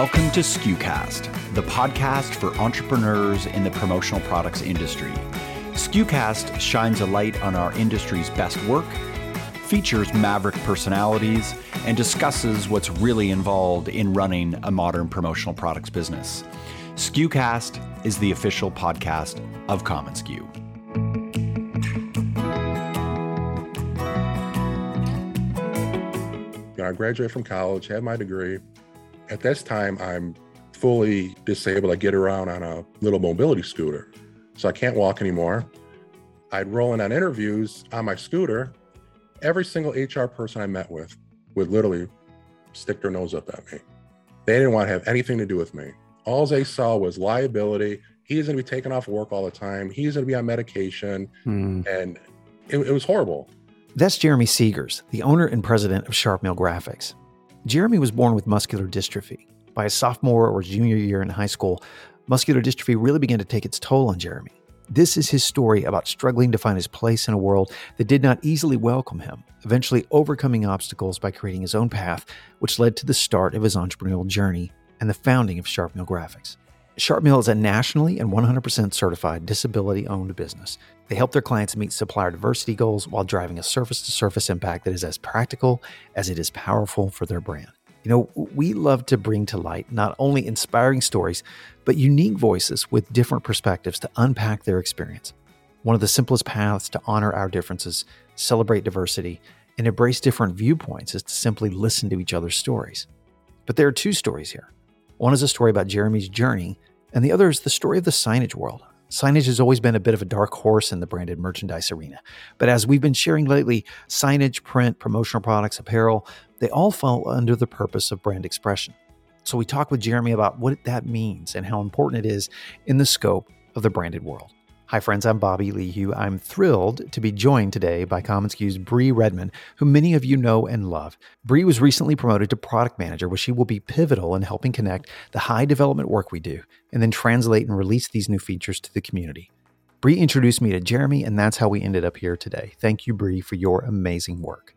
Welcome to SKUcast, the podcast for entrepreneurs in the promotional products industry. SKUcast shines a light on our industry's best work, features maverick personalities, and discusses what's really involved in running a modern promotional products business. SKUcast is the official podcast of commonsku. I graduated from college, had my degree. At this time, I'm fully disabled. I get around on a little mobility scooter, so I can't walk anymore. I'd roll in on interviews on my scooter. Every single HR person I met with would literally stick their nose up at me. They didn't want to have anything to do with me. All they saw was liability. He's going to be taken off work all the time. He's going to be on medication. Hmm. And it, it was horrible. That's Jeremy Siegers, the owner and president of Sharp Mill Graphics. Jeremy was born with muscular dystrophy. By his sophomore or junior year in high school, muscular dystrophy really began to take its toll on Jeremy. This is his story about struggling to find his place in a world that did not easily welcome him, eventually overcoming obstacles by creating his own path, which led to the start of his entrepreneurial journey and the founding of Sharp Mill Graphics. Sharp Mill is a nationally and 100% certified disability owned business. They help their clients meet supplier diversity goals while driving a surface to surface impact that is as practical as it is powerful for their brand. You know, we love to bring to light not only inspiring stories, but unique voices with different perspectives to unpack their experience. One of the simplest paths to honor our differences, celebrate diversity, and embrace different viewpoints is to simply listen to each other's stories. But there are two stories here. One is a story about Jeremy's journey and the other is the story of the signage world. Signage has always been a bit of a dark horse in the branded merchandise arena. But as we've been sharing lately, signage, print, promotional products, apparel, they all fall under the purpose of brand expression. So we talked with Jeremy about what that means and how important it is in the scope of the branded world. Hi, friends. I'm Bobby Lehew. I'm thrilled to be joined today by commonsku's Bree Redmond, who many of you know and love. Bree was recently promoted to product manager, where she will be pivotal in helping connect the high development work we do and then translate and release these new features to the community. Bree introduced me to Jeremy, and that's how we ended up here today. Thank you, Bree, for your amazing work.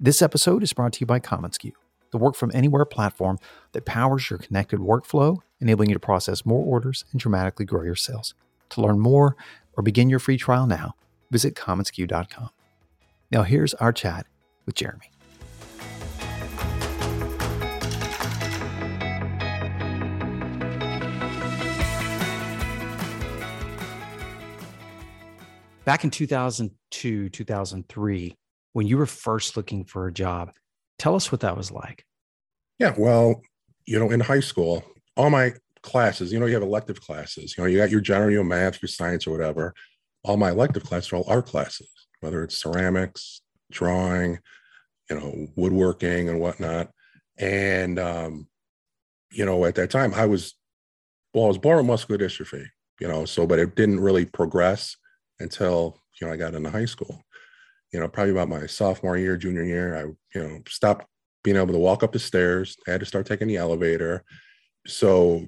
This episode is brought to you by commonsku, the work from anywhere platform that powers your connected workflow, enabling you to process more orders and dramatically grow your sales. To learn more or begin your free trial now, visit commonsku.com. Now, here's our chat with Jeremy. Back in 2002, 2003, when you were first looking for a job, tell us what that was like. Yeah, well, you know, in high school, all my classes. You know, you have elective classes. You know, you got your general, your math, your science, or whatever. All my elective classes are all art classes, whether it's ceramics, drawing, you know, woodworking and whatnot. And um, you know, at that time, I was well, I was born with muscular dystrophy. You know, so but it didn't really progress until you know I got into high school. You know, probably about my sophomore year, junior year, I you know stopped being able to walk up the stairs. I had to start taking the elevator. So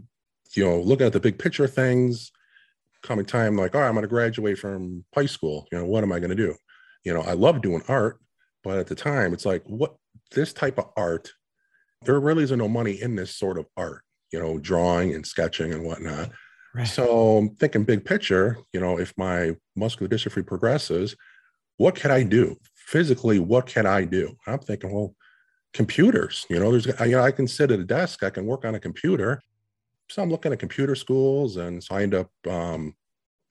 you know, looking at the big picture of things, coming time like, all right, I'm going to graduate from high school. You know, what am I going to do? You know, I love doing art, but at the time, it's like, what this type of art, there really isn't no money in this sort of art, you know, drawing and sketching and whatnot. Right. So I'm thinking big picture, you know, if my muscular dystrophy progresses, what can I do physically? What can I do? I'm thinking, well, computers, you know, there's, you know, I can sit at a desk, I can work on a computer so I'm looking at computer schools, and signed up um,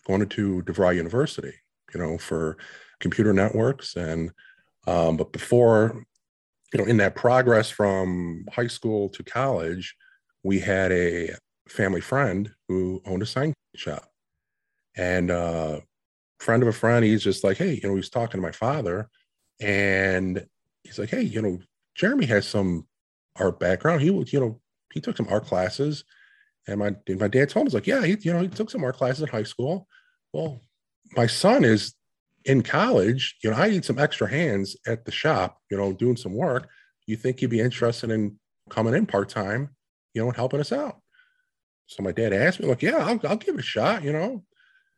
going to DeVry University, you know, for computer networks. And um, but before, you know, in that progress from high school to college, we had a family friend who owned a sign shop, and uh, friend of a friend, he's just like, hey, you know, he's talking to my father, and he's like, hey, you know, Jeremy has some art background. He would, you know, he took some art classes and my my dad told me, "Was like, yeah, he, you know, he took some art classes in high school. Well, my son is in college. You know, I need some extra hands at the shop. You know, doing some work. You think he'd be interested in coming in part time? You know, and helping us out?" So my dad asked me, like, "Yeah, I'll, I'll give it a shot." You know,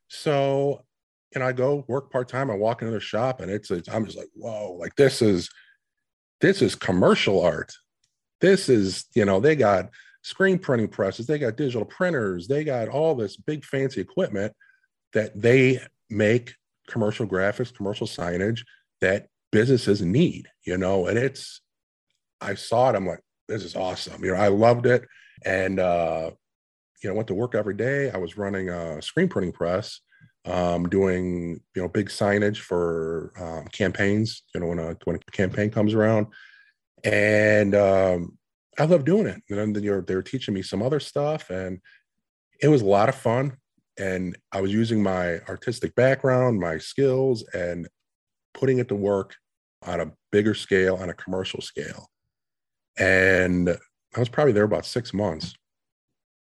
so and I go work part time. I walk into the shop, and it's, it's I'm just like, "Whoa!" Like this is this is commercial art. This is you know they got screen printing presses, they got digital printers, they got all this big fancy equipment that they make commercial graphics, commercial signage that businesses need, you know, and it's, I saw it, I'm like, this is awesome. You know, I loved it. And, uh, you know, went to work every day. I was running a screen printing press, um, doing, you know, big signage for um, campaigns, you know, when a, when a campaign comes around. And um, I love doing it. And then they were teaching me some other stuff and it was a lot of fun. And I was using my artistic background, my skills, and putting it to work on a bigger scale, on a commercial scale. And I was probably there about six months.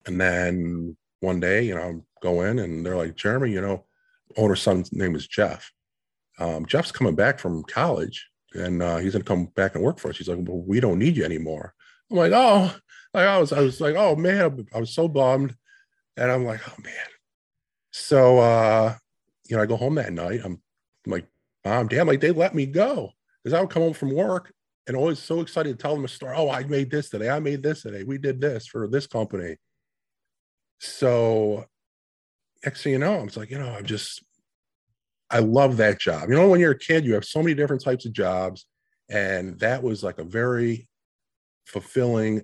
And then one day, you know, go in and they're like, Jeremy, you know, owner's son's name is Jeff. Um, Jeff's coming back from college and uh, he's going to come back and work for us. He's like, well, we don't need you anymore. I'm like, oh, like I was, I was like, oh man, I was so bummed. And I'm like, oh man. So, uh, you know, I go home that night. I'm, I'm like, mom, damn, like they let me go because I would come home from work and always so excited to tell them a story. Oh, I made this today. I made this today. We did this for this company. So next thing you know, I was like, you know, I'm just, I love that job. You know, when you're a kid, you have so many different types of jobs. And that was like a very fulfilling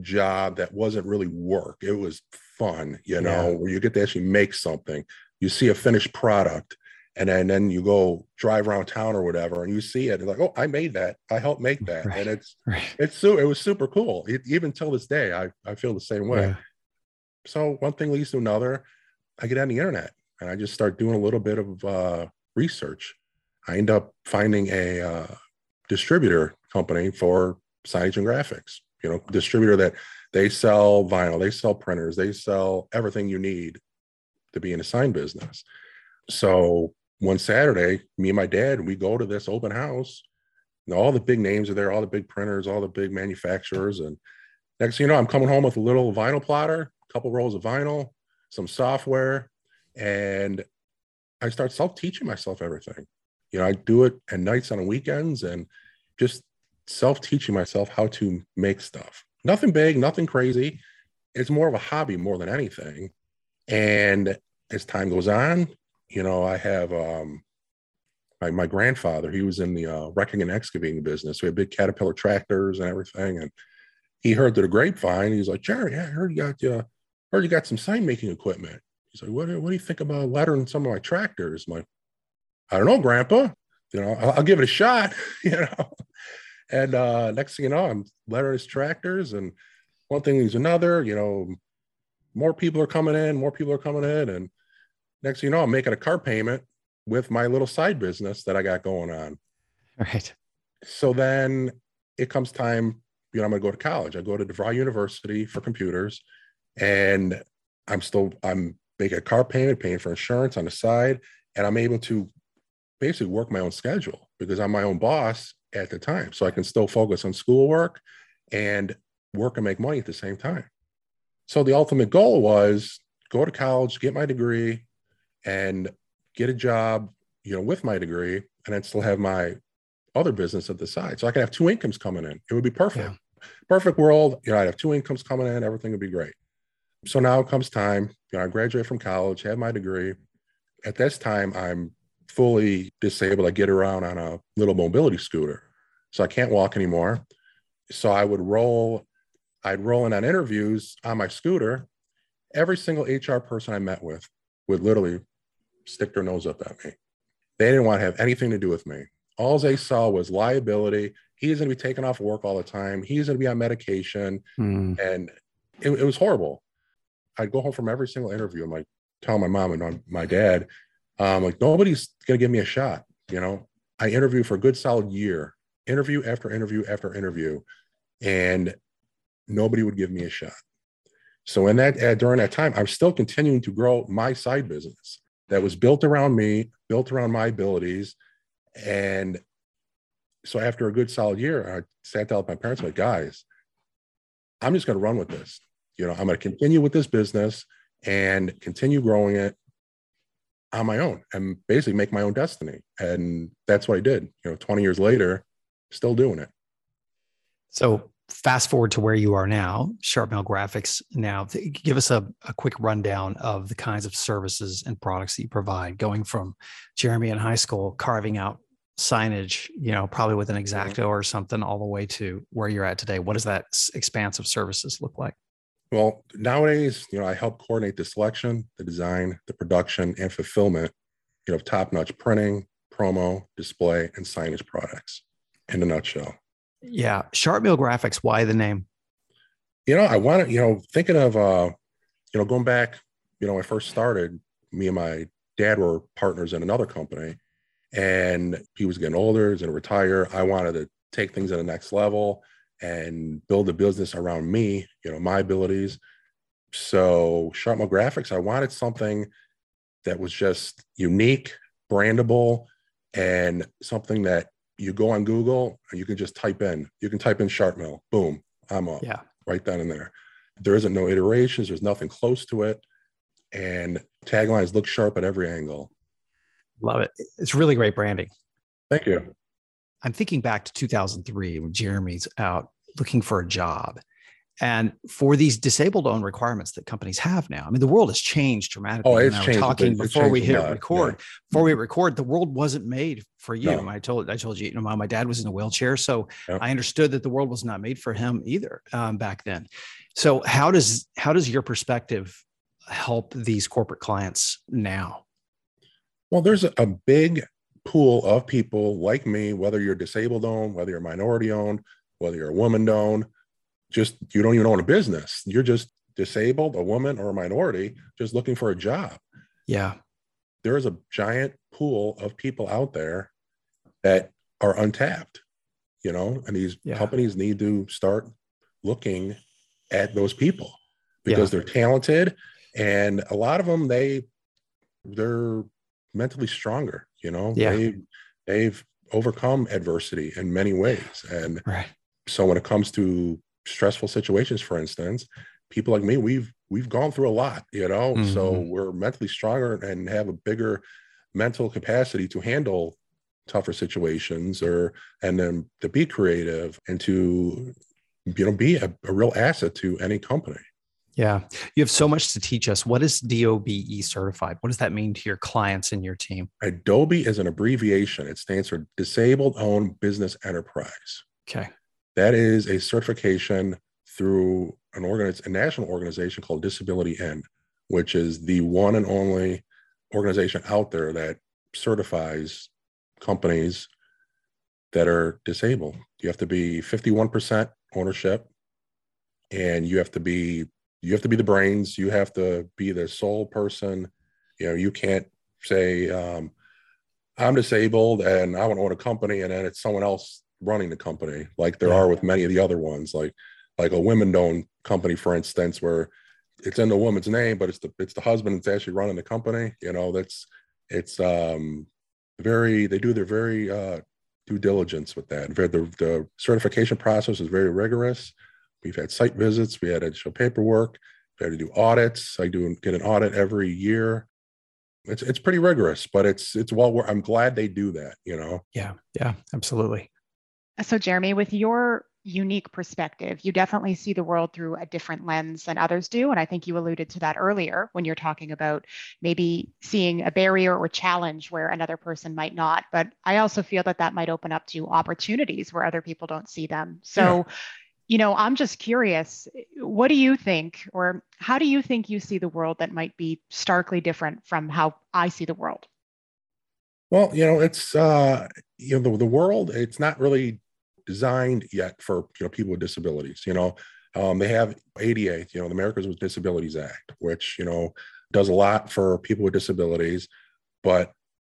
job that wasn't really work. It was fun, you know, yeah. where you get to actually make something. You see a finished product and then, then you go drive around town or whatever and you see it and like oh i made that i helped make that right. and it's right. it's so it was super cool it, even till this day i i feel the same way yeah. so one thing leads to another i get on the internet and i just start doing a little bit of uh, research i end up finding a uh, distributor company for signage and graphics you know distributor that they sell vinyl they sell printers they sell everything you need to be in a sign business so one Saturday, me and my dad, we go to this open house. And all the big names are there, all the big printers, all the big manufacturers. And next thing you know, I'm coming home with a little vinyl plotter, a couple rolls of vinyl, some software, and I start self-teaching myself everything. You know, I do it at nights on weekends and just self-teaching myself how to make stuff. Nothing big, nothing crazy. It's more of a hobby more than anything. And as time goes on, you know, I have um, my, my grandfather, he was in the uh, wrecking and excavating business. We had big Caterpillar tractors and everything. And he heard through the grapevine, he's like, Jerry, I heard you got, uh, heard you got some sign making equipment. He's like, what, what do you think about lettering some of my tractors? I'm like, I don't know, grandpa, you know, I'll, I'll give it a shot, you know? And uh, next thing you know, I'm lettering his tractors and one thing leads another, you know, more people are coming in, more people are coming in. And next thing you know, I'm making a car payment with my little side business that I got going on. Right. So then it comes time, you know, I'm going to go to college. I go to DeVry University for computers and I'm still, I'm making a car payment, paying for insurance on the side. And I'm able to basically work my own schedule because I'm my own boss at the time. So I can still focus on schoolwork and work and make money at the same time. So the ultimate goal was go to college, get my degree, and get a job, you know, with my degree, and then still have my other business at the side. So I can have two incomes coming in. It would be perfect. Yeah. Perfect world. You know, I'd have two incomes coming in, everything would be great. So now comes time. You know, I graduate from college, have my degree. At this time, I'm fully disabled. I get around on a little mobility scooter. So I can't walk anymore. So I would roll, I'd roll in on interviews on my scooter. Every single HR person I met with would literally stick their nose up at me. They didn't want to have anything to do with me. All they saw was liability. He's going to be taken off work all the time. He's going to be on medication. Mm. And it, it, was horrible. I'd go home from every single interview and like tell my mom and my dad, um, like nobody's to give me a shot. You know, I interview for a good solid year, interview after interview after interview, and nobody would give me a shot. So in that uh, during that time, I'm still continuing to grow my side business that was built around me, built around my abilities. And so after a good solid year, I sat down with my parents, like, guys, I'm just going to run with this. You know, I'm going to continue with this business and continue growing it on my own and basically make my own destiny. And that's what I did. You know, 20 years later, still doing it. So fast forward to where you are now, Sharp Mill Graphics. Now, give us a, a quick rundown of the kinds of services and products that you provide, going from Jeremy in high school carving out signage, you know, probably with an mm-hmm. exacto or something, all the way to where you're at today. What does that expanse of services look like? Well, nowadays, you know, I help coordinate the selection, the design, the production, and fulfillment, you know, top-notch printing, promo, display, and signage products. In a nutshell. Yeah, Sharp Mill Graphics. Why the name? You know, I wanted, you know, thinking of, uh, you know, going back, you know, when I first started, me and my dad were partners in another company, and he was getting older, he's going to retire. I wanted to take things to the next level and build a business around me, you know, my abilities. So, Sharp Mill Graphics, I wanted something that was just unique, brandable, and something that you go on Google and you can just type in, you can type in Sharp Mill, boom, I'm up. Yeah. Right then and there. There isn't no iterations, there's nothing close to it. And taglines look sharp at every angle. Love it. It's really great branding. Thank you. I'm thinking back to 2003 when Jeremy's out looking for a job. And for these disabled owned requirements that companies have now, I mean, the world has changed dramatically. Oh, it's changed. Talking it's before we hit record, yeah. before we record, the world wasn't made for you. No. I told, I told you, you know, my, my dad was in a wheelchair, so Yep. I understood that the world was not made for him either um, back then. So how does how does your perspective help these corporate clients now? Well, there's a big pool of people like me, whether you're disabled owned, whether you're minority owned, whether you're a woman owned, just you don't even own a business. You're just disabled, a woman or a minority, just looking for a job. Yeah, There is a giant pool of people out there that are untapped, you know, and these Yeah. companies need to start looking at those people because Yeah. they're talented and a lot of them they they're mentally stronger, you know. Yeah. They they've overcome adversity in many ways and right. so when it comes to stressful situations for instance people like me we've we've gone through a lot you know so Mhm. we're mentally stronger and have a bigger mental capacity to handle tougher situations or and then to be creative and to you know be a, a real asset to any company Yeah, you have so much to teach us. What is DOBE certified? What does that mean to your clients and your team? DOBE is an abbreviation it stands for disabled owned business enterprise Okay. That is a certification through an organiz- a national organization called Disability:IN, which is the one and only organization out there that certifies companies that are disabled. You have to be 51% ownership and you have to be you have to be the brains, you have to be the sole person. You know, you can't say um, I'm disabled and I want to own a company and then it's someone else running the company like there Yeah. are with many of the other ones like like a women owned company for instance where it's in the woman's name but it's the it's the husband that's actually running the company you know that's it's um very they do their very uh due diligence with that the, the certification process is very rigorous we've had site visits we had to show paperwork we had to do audits i do get an audit every year it's it's pretty rigorous but it's it's well i'm glad they do that you know Yeah. Yeah. Absolutely. So, Jeremy, with your unique perspective, you definitely see the world through a different lens than others do. And I think you alluded to that earlier when you're talking about maybe seeing a barrier or challenge where another person might not. But I also feel that that might open up to opportunities where other people don't see them. So, you know, I'm just curious, what do you think, or how do you think you see the world that might be starkly different from how I see the world? Well, you know, it's uh, you know the, the world. It's not really designed yet for you know people with disabilities. You know, um, they have ADA, you know, the Americans with Disabilities Act, which you know does a lot for people with disabilities, but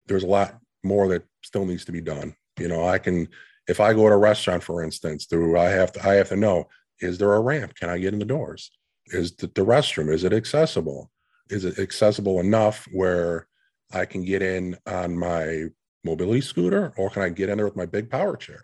there's a lot more that still needs to be done. You know, I can if I go to a restaurant, for instance, do I have to I have to know is there a ramp? Can I get in the doors? Is the, the restroom is it accessible? Is it accessible enough where I can get in on my mobility scooter or can I get in there with my big power chair?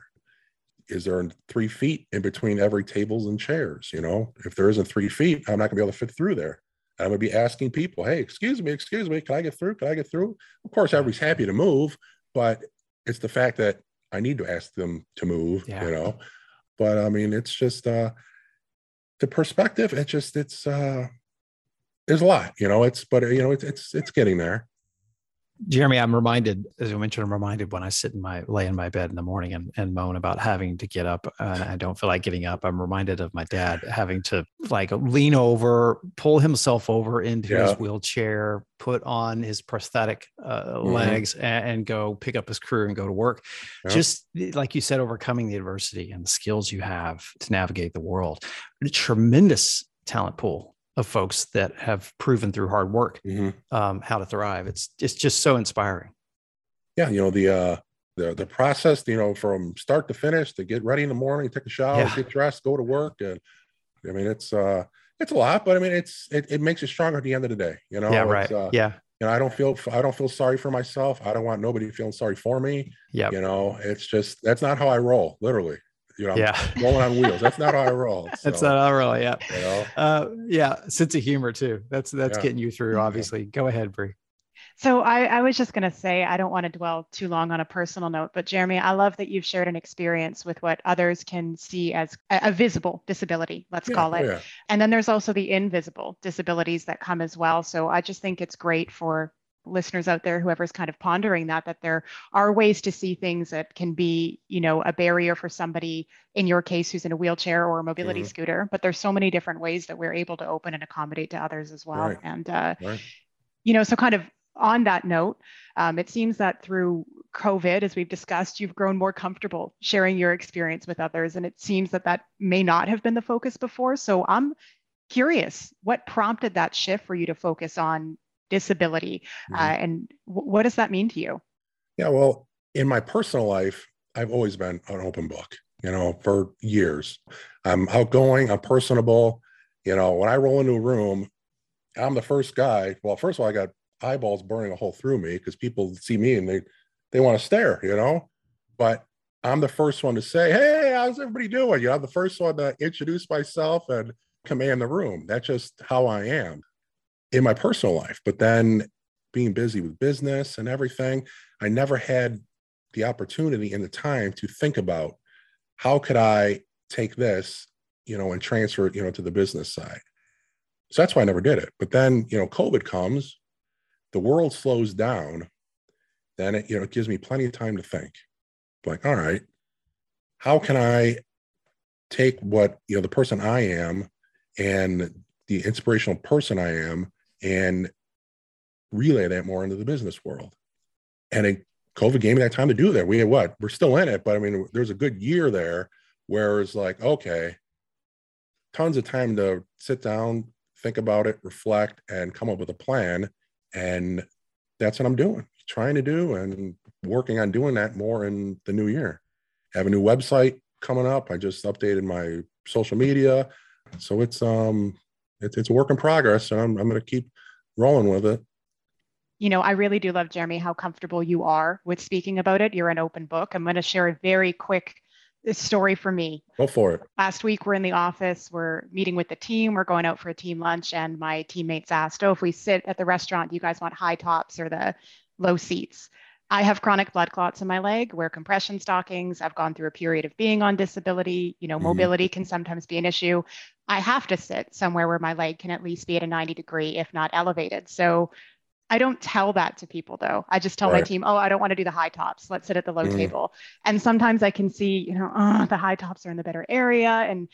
Is there three feet in between every tables and chairs? You know, if there isn't three feet, I'm not gonna be able to fit through there. I'm gonna be asking people, hey, excuse me, excuse me, can I get through? Can I get through? Of course, everybody's happy to move, but it's the fact that I need to ask them to move, Yeah. you know. but I mean, it's just uh, the perspective. It just it's uh, there's a lot, you know. It's but you know it's it's it's getting there. Jeremy, I'm reminded, as you mentioned, I'm reminded when I sit in my lay in my bed in the morning and, and moan about having to get up and I don't feel like getting up. I'm reminded of my dad having to like lean over, pull himself over into yeah. his wheelchair, put on his prosthetic uh, mm-hmm. legs and, and, go pick up his crew and go to work. Yeah. Just like you said, overcoming the adversity and the skills you have to navigate the world. A tremendous talent pool of folks that have proven through hard work mm-hmm. um, how to thrive. It's it's just so inspiring. Yeah, you know the uh, the the process, you know, from start to finish to get ready in the morning, take a shower, yeah. get dressed, go to work, and I mean it's uh it's a lot, but I mean it's it, it makes you stronger at the end of the day. You know, yeah, right, uh, yeah. You know, I don't feel I don't feel sorry for myself. I don't want nobody feeling sorry for me. Yeah. You know, it's just that's not how I roll, literally you know, yeah. rolling on wheels. That's not how I roll. So, that's not how I roll. Yeah. You know? uh, yeah. Sense of humor too. That's, that's yeah. getting you through, obviously. Yeah. Go ahead, Bree. So I, I, was just going to say, I don't want to dwell too long on a personal note, but Jeremy, I love that you've shared an experience with what others can see as a, a visible disability, let's yeah, call it. Yeah. And then there's also the invisible disabilities that come as well. So I just think it's great for listeners out there whoever's kind of pondering that that there are ways to see things that can be you know a barrier for somebody in your case who's in a wheelchair or a mobility mm-hmm. scooter but there's so many different ways that we're able to open and accommodate to others as well right. and uh, right. you know so kind of on that note um, it seems that through covid as we've discussed you've grown more comfortable sharing your experience with others and it seems that that may not have been the focus before so i'm curious what prompted that shift for you to focus on disability uh, mm-hmm. uh, and w- what does that mean to you? Yeah well in my personal life i've always been an open book you know for years. I'm outgoing i'm personable you know when i roll into a room i'm the first guy well first of all i got eyeballs burning a hole through me because people see me and they they want to stare you know? But i'm the first one to say hey how's everybody doing? You know i'm the first one to introduce myself and command the room. That's just how i am in my personal life. But then being busy with business and everything, I never had the opportunity and the time to think about how could I take this, you know, and transfer it, you know, to the business side. So that's why I never did it. But then, you know, COVID comes, the world slows down, then it, you know, it gives me plenty of time to think. Like, all right, how can I take what, you know, the person I am and the inspirational person I am and relay that more into the business world. And it, COVID gave me that time to do that. We had what? We're still in it, but I mean, there's a good year there where it's like, okay, tons of time to sit down, think about it, reflect, and come up with a plan. And that's what I'm doing, trying to do, and working on doing that more in the new year. I have a new website coming up. I just updated my social media. So it's um it's, it's a work in progress and I'm, I'm going to keep rolling with it. You know, I really do love, Jeremy, how comfortable you are with speaking about it. You're an open book. I'm going to share a very quick uh, story for me. Go for it. Last week, we're in the office, we're meeting with the team, we're going out for a team lunch, and my teammates asked, Oh, if we sit at the restaurant, do you guys want high tops or the low seats? I have chronic blood clots in my leg, wear compression stockings. I've gone through a period of being on disability. You know, mm-hmm. mobility can sometimes be an issue. I have to sit somewhere where my leg can at least be at a 90 degree, if not elevated. So I don't tell that to people though. I just tell right. my team, oh, I don't want to do the high tops. Let's sit at the low mm-hmm. table. And sometimes I can see, you know, oh, the high tops are in the better area. And,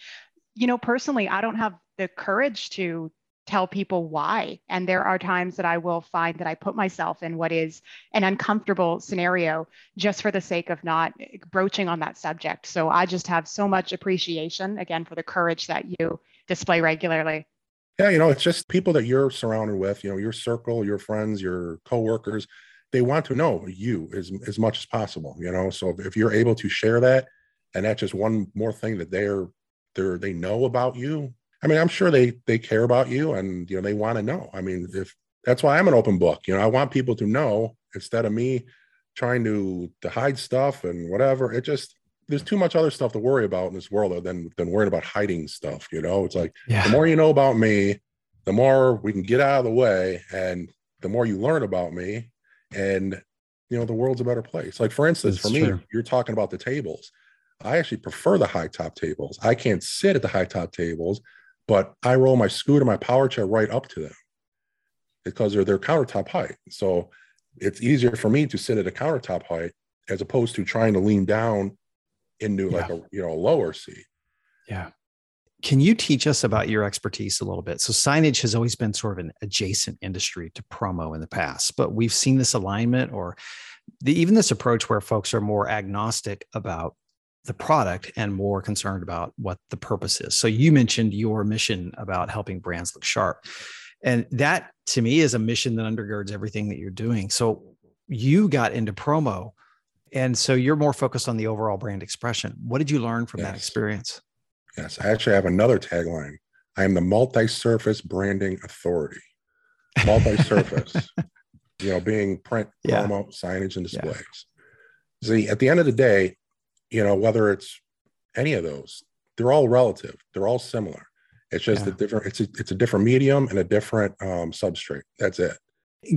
you know, personally, I don't have the courage to tell people why. And there are times that I will find that I put myself in what is an uncomfortable scenario just for the sake of not broaching on that subject. So I just have so much appreciation again for the courage that you display regularly. Yeah, you know, it's just people that you're surrounded with, you know, your circle, your friends, your coworkers, they want to know you as, as much as possible, you know. So if you're able to share that and that's just one more thing that they're they're they know about you I mean, I'm sure they they care about you and you know they want to know. I mean, if that's why I'm an open book. You know, I want people to know instead of me trying to to hide stuff and whatever. It just there's too much other stuff to worry about in this world than than worrying about hiding stuff. You know, it's like yeah. the more you know about me, the more we can get out of the way, and the more you learn about me, and you know the world's a better place. Like for instance, That's for me, true. you're talking about the tables. I actually prefer the high top tables. I can't sit at the high top tables, but I roll my scooter, my power chair right up to them because they're their countertop height. So it's easier for me to sit at a countertop height as opposed to trying to lean down into yeah. like a you know a lower seat. Yeah. Can you teach us about your expertise a little bit? So signage has always been sort of an adjacent industry to promo in the past, but we've seen this alignment or the, even this approach where folks are more agnostic about the product and more concerned about what the purpose is. So you mentioned your mission about helping brands look sharp. And that to me is a mission that undergirds everything that you're doing. So you got into promo and so you're more focused on the overall brand expression. What did you learn from yes. that experience? Yes, I actually have another tagline. I am the multi-surface branding authority. Multi-surface, you know, being print, yeah. promo, signage, and displays. Yeah. See, at the end of the day, you know, whether it's any of those, they're all relative. They're all similar. It's just yeah. a different. It's a it's a different medium and a different um, substrate. That's it.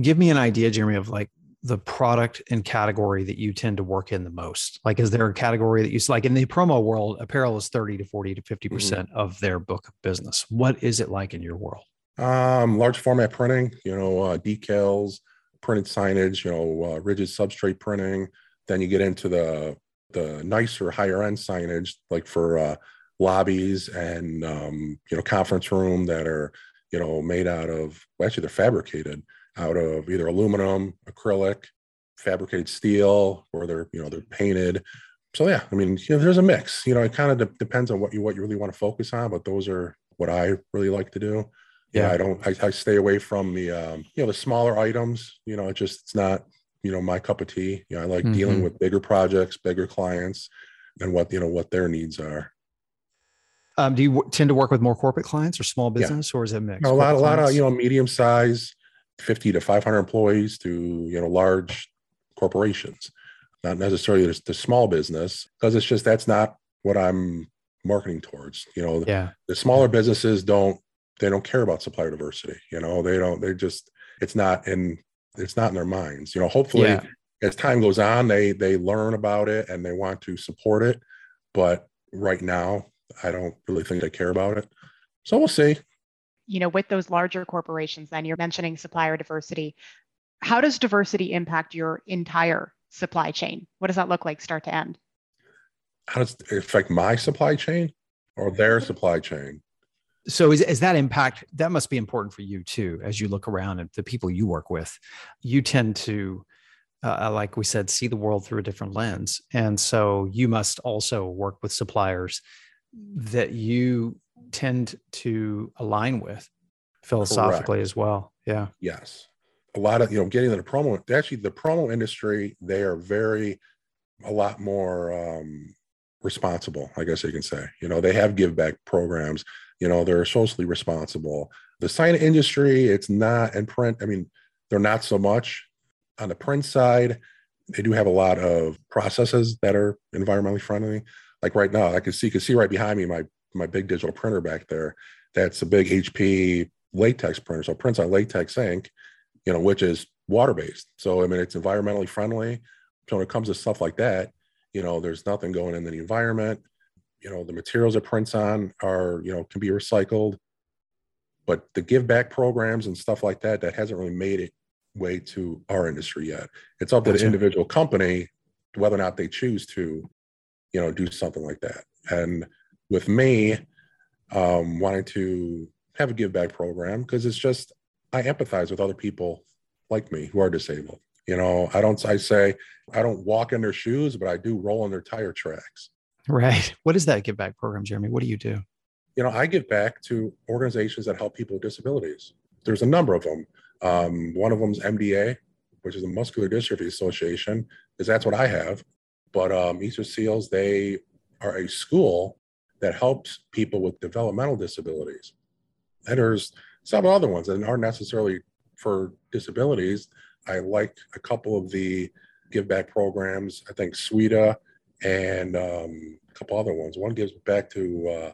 Give me an idea, Jeremy, of like the product and category that you tend to work in the most? Like, is there a category that you like in the promo world? Apparel is 30 to 40 to 50 mm-hmm. percent mm hmm of their book of business. What is it like in your world? Um, large format printing, you know, uh, decals, printed signage, you know, uh, rigid substrate printing. Then you get into the the nicer, higher end signage, like for uh, lobbies and um, you know conference room that are you know made out of well, actually they're fabricated out of either aluminum, acrylic, fabricated steel, or they're you know they're painted. So yeah, I mean, you know, there's a mix. You know, it kind of de- depends on what you what you really want to focus on, but those are what I really like to do. Yeah, I don't. I, I stay away from the um, you know the smaller items. You know, it just it's not you know my cup of tea. You know, I like mm-hmm. dealing with bigger projects, bigger clients, and what you know what their needs are. Um, do you w- tend to work with more corporate clients or small business, yeah. or is it mixed? No, a lot, a lot of you know medium size, 50 to 500 employees to you know large corporations not necessarily the, the small business because it's just that's not what i'm marketing towards you know yeah the smaller businesses don't they don't care about supplier diversity you know they don't they just it's not in it's not in their minds you know hopefully yeah. as time goes on they they learn about it and they want to support it but right now i don't really think they care about it so we'll see you know, with those larger corporations, then you're mentioning supplier diversity. How does diversity impact your entire supply chain? What does that look like start to end? How does it affect my supply chain or their supply chain? So is, is that impact that must be important for you too, as you look around and the people you work with, you tend to, uh, like we said, see the world through a different lens. And so you must also work with suppliers that you tend to align with philosophically Correct. as well. Yeah. Yes. A lot of, you know, getting into the promo, actually, the promo industry, they are very, a lot more um, responsible, I guess you can say. You know, they have give back programs, you know, they're socially responsible. The sign industry, it's not, and print, I mean, they're not so much. On the print side, they do have a lot of processes that are environmentally friendly. Like right now, I can see, you can see right behind me my my big digital printer back there. That's a big HP latex printer. So prints on latex ink, you know, which is water based. So I mean, it's environmentally friendly. So when it comes to stuff like that, you know, there's nothing going into the environment. You know, the materials it prints on are, you know, can be recycled. But the give back programs and stuff like that, that hasn't really made it way to our industry yet. It's up to the individual company whether or not they choose to, you know, do something like that. And with me um, wanting to have a give back program because it's just I empathize with other people like me who are disabled. You know, I don't I say I don't walk in their shoes, but I do roll in their tire tracks. Right. What is that give back program, Jeremy? What do you do? You know, I give back to organizations that help people with disabilities. There's a number of them. Um, one of them is MDA, which is the Muscular Dystrophy Association, because that's what I have. But um, Easter Seals, they are a school that helps people with developmental disabilities. And there's some other ones that aren't necessarily for disabilities. I like a couple of the give back programs. I think SWEDA and um, a couple other ones. One gives back to uh,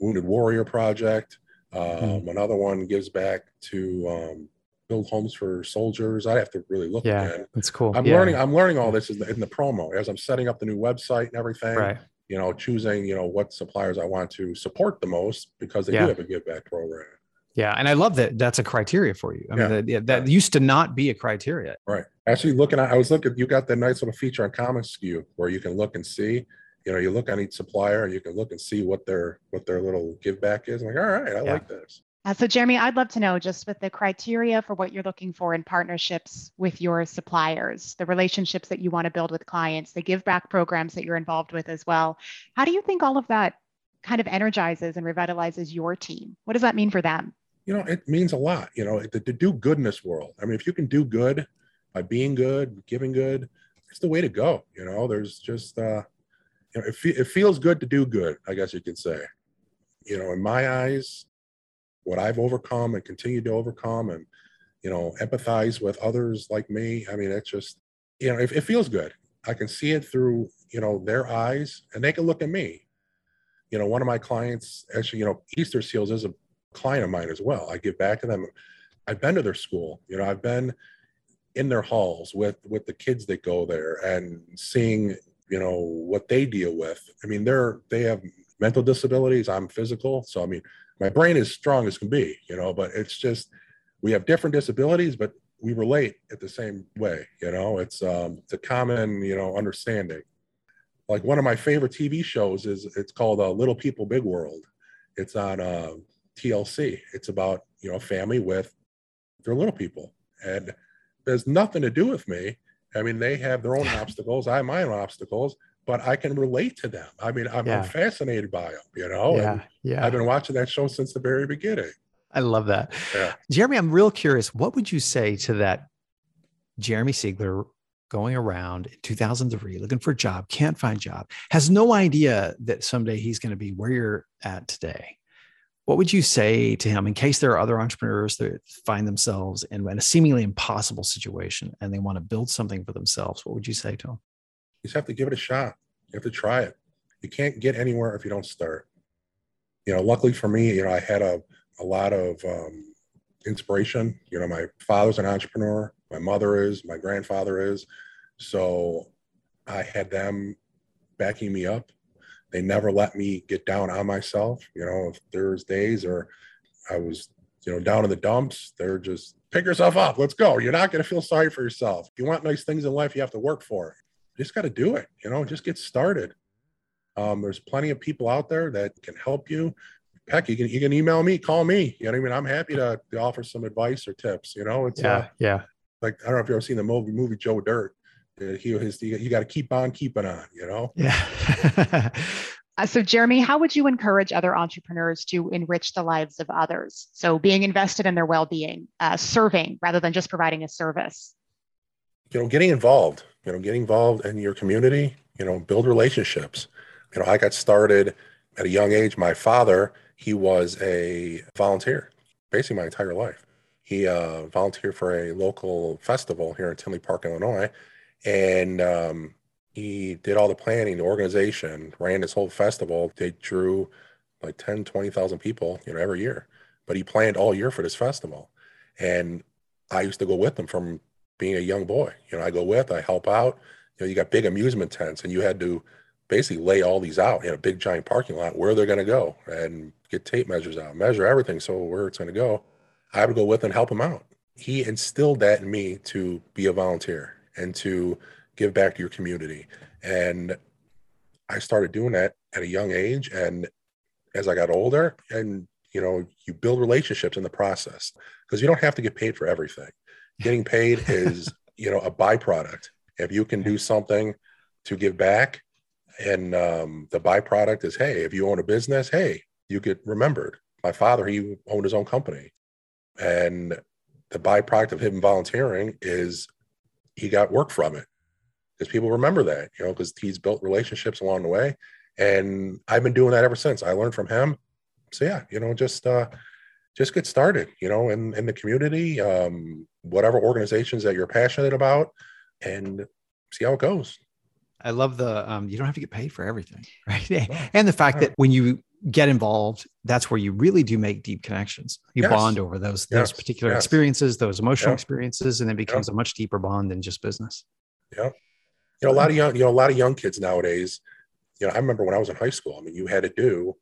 Wounded Warrior Project. Um, mm. Another one gives back to um, build homes for soldiers. I have to really look yeah, again. That's cool. I'm yeah. learning. I'm learning all this in the, in the, promo as I'm setting up the new website and everything. Right. you know, choosing, you know, what suppliers I want to support the most because they Yeah. do have a give back program. Yeah, and I love that that's a criteria for you. I mean, Yeah. that, yeah, that used to not be a criteria. Right. Actually, looking at, I was looking, you got that nice little feature on commonsku where you can look and see, you know, you look on each supplier and you can look and see what their, what their little give back is. I'm like, all right, I Yeah. like this. Uh, so, Jeremy, I'd love to know just with the criteria for what you're looking for in partnerships with your suppliers, the relationships that you want to build with clients, the give back programs that you're involved with as well. How do you think all of that kind of energizes and revitalizes your team? What does that mean for them? You know, it means a lot, you know, the, to do good in this world. I mean, if you can do good by being good, giving good, it's the way to go. You know, there's just, uh, you know, it, fe- it feels good to do good, I guess you could say. You know, in my eyes, what I've overcome and continue to overcome and, you know, empathize with others like me. I mean, it's just, you know, it, it feels good. I can see it through, you know, their eyes and they can look at me. You know, one of my clients, actually, you know, Easter Seals is a client of mine as well. I give back to them. I've been to their school. You know, I've been in their halls with with the kids that go there and seeing you know what they deal with. I mean, they're they have mental disabilities. I'm physical, so I mean, my brain is strong as can be. You know, but it's just we have different disabilities, but we relate it the same way. You know, it's um it's a common you know understanding. Like one of my favorite TV shows is it's called uh, Little People Big World. It's on uh, TLC. It's about you know family with their little people, and there's nothing to do with me. I mean, they have their own obstacles. I have my own obstacles, but I can relate to them. I mean, I'm, Yeah. Fascinated by them. You know, yeah, and yeah. I've been watching that show since the very beginning. I love that. Yeah. Jeremy, I'm real curious. What would you say to that Jeremy Siegers going around in 2003 looking for a job, can't find a job, has no idea that someday he's going to be where you're at today? What would you say to him in case there are other entrepreneurs that find themselves in a seemingly impossible situation and they want to build something for themselves? What would you say to them? You just have to give it a shot. You have to try it. You can't get anywhere if you don't start. You know, luckily for me, you know, I had a, a lot of um, inspiration. You know, my father's an entrepreneur, my mother is, my grandfather is. So I had them backing me up. They never let me get down on myself. You know, if there's days or I was, you know, down in the dumps, they're just pick yourself up. Let's go. You're not going to feel sorry for yourself. If you want nice things in life, you have to work for it. You just got to do it. You know, just get started. Um, there's plenty of people out there that can help you. Heck, you can you can email me, call me. You know what I mean? I'm happy to, to offer some advice or tips. You know, it's uh, yeah. like I don't know if you've ever seen the movie movie Joe Dirt. Uh, He his you, you got to keep on keeping on. You know. Yeah. Uh, so, Jeremy, how would you encourage other entrepreneurs to enrich the lives of others? So, being invested in their well being, uh, serving rather than just providing a service. you know, getting involved, you know, getting involved in your community, you know, build relationships. You know, I got started at a young age. My father, he was a volunteer basically my entire life. He uh, volunteered for a local festival here in Tinley Park, Illinois. And um, he did all the planning, the organization, ran this whole festival. They drew like 10, 20,000 people, you know, every year. But he planned all year for this festival. And I used to go with him from being a young boy. You know, I go with, I help out. You know, you got big amusement tents, and you had to basically lay all these out in a big giant parking lot where they're going to go and get tape measures out, measure everything so where it's going to go. I would go with and help him out. He instilled that in me to be a volunteer and to give back to your community. And I started doing that at a young age. And as I got older, and you know, you build relationships in the process because you don't have to get paid for everything. Getting paid is, you know, a byproduct. If you can do something to give back, and um, the byproduct is, hey, if you own a business, hey, you get remembered. My father, he owned his own company, and the byproduct of him volunteering is he got work from it because people remember that, you know, because he's built relationships along the way. And I've been doing that ever since. I learned from him. So yeah, you know, just uh just get started, you know, in, in the community, um, whatever organizations that you're passionate about, and see how it goes. I love the um, you don't have to get paid for everything, right? No, and the fact that when you get involved, that's where you really do make deep connections. You Yes. bond over those those Yes. particular Yes. experiences, those emotional Yeah. experiences, and it becomes a much deeper bond than just business. Yeah you know, a lot of young, you know, a lot of young kids nowadays, you know, I remember when I was in high school, I mean, you had to do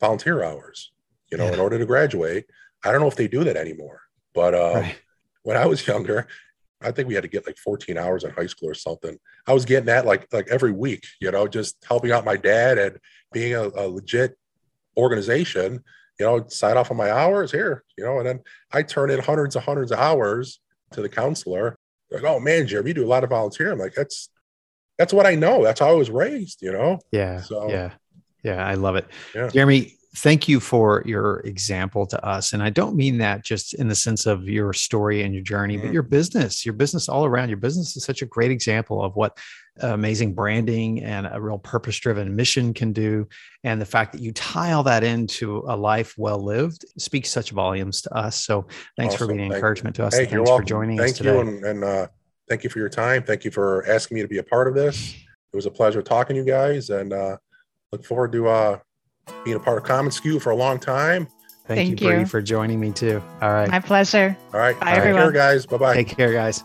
volunteer hours, you know, Yeah. in order to graduate. I don't know if they do that anymore, but um, Right. when I was younger, I think we had to get like 14 hours in high school or something. I was getting that like like every week, you know, just helping out my dad and being a, a legit organization, you know, sign off on my hours here, you know, and then I turn in hundreds and hundreds of hours to the counselor. Like, oh man, Jeremy, you do a lot of volunteer. I'm like, that's that's what I know. That's how I was raised, you know. Yeah. So- yeah. Yeah. I love it. Yeah. Jeremy, thank you for your example to us. And I don't mean that just in the sense of your story and your journey, but Mhm. your business, your business all around. Your business is such a great example of what amazing branding and a real purpose driven mission can do. And the fact that you tie all that into a life well lived speaks such volumes to us. So thanks for being an Thank you. encouragement to us. Hey, and you're thanks for welcome. joining us Thank today. you, and, and uh, thank you for your time. Thank you for asking me to be a part of this. It was a pleasure talking to you guys, and uh, look forward to uh, being a part of commonsku for a long time. Thank, Thank you, Brady, you. for joining me too. All right. My pleasure. All right, Bye, take care, guys. Bye bye. Take care, guys.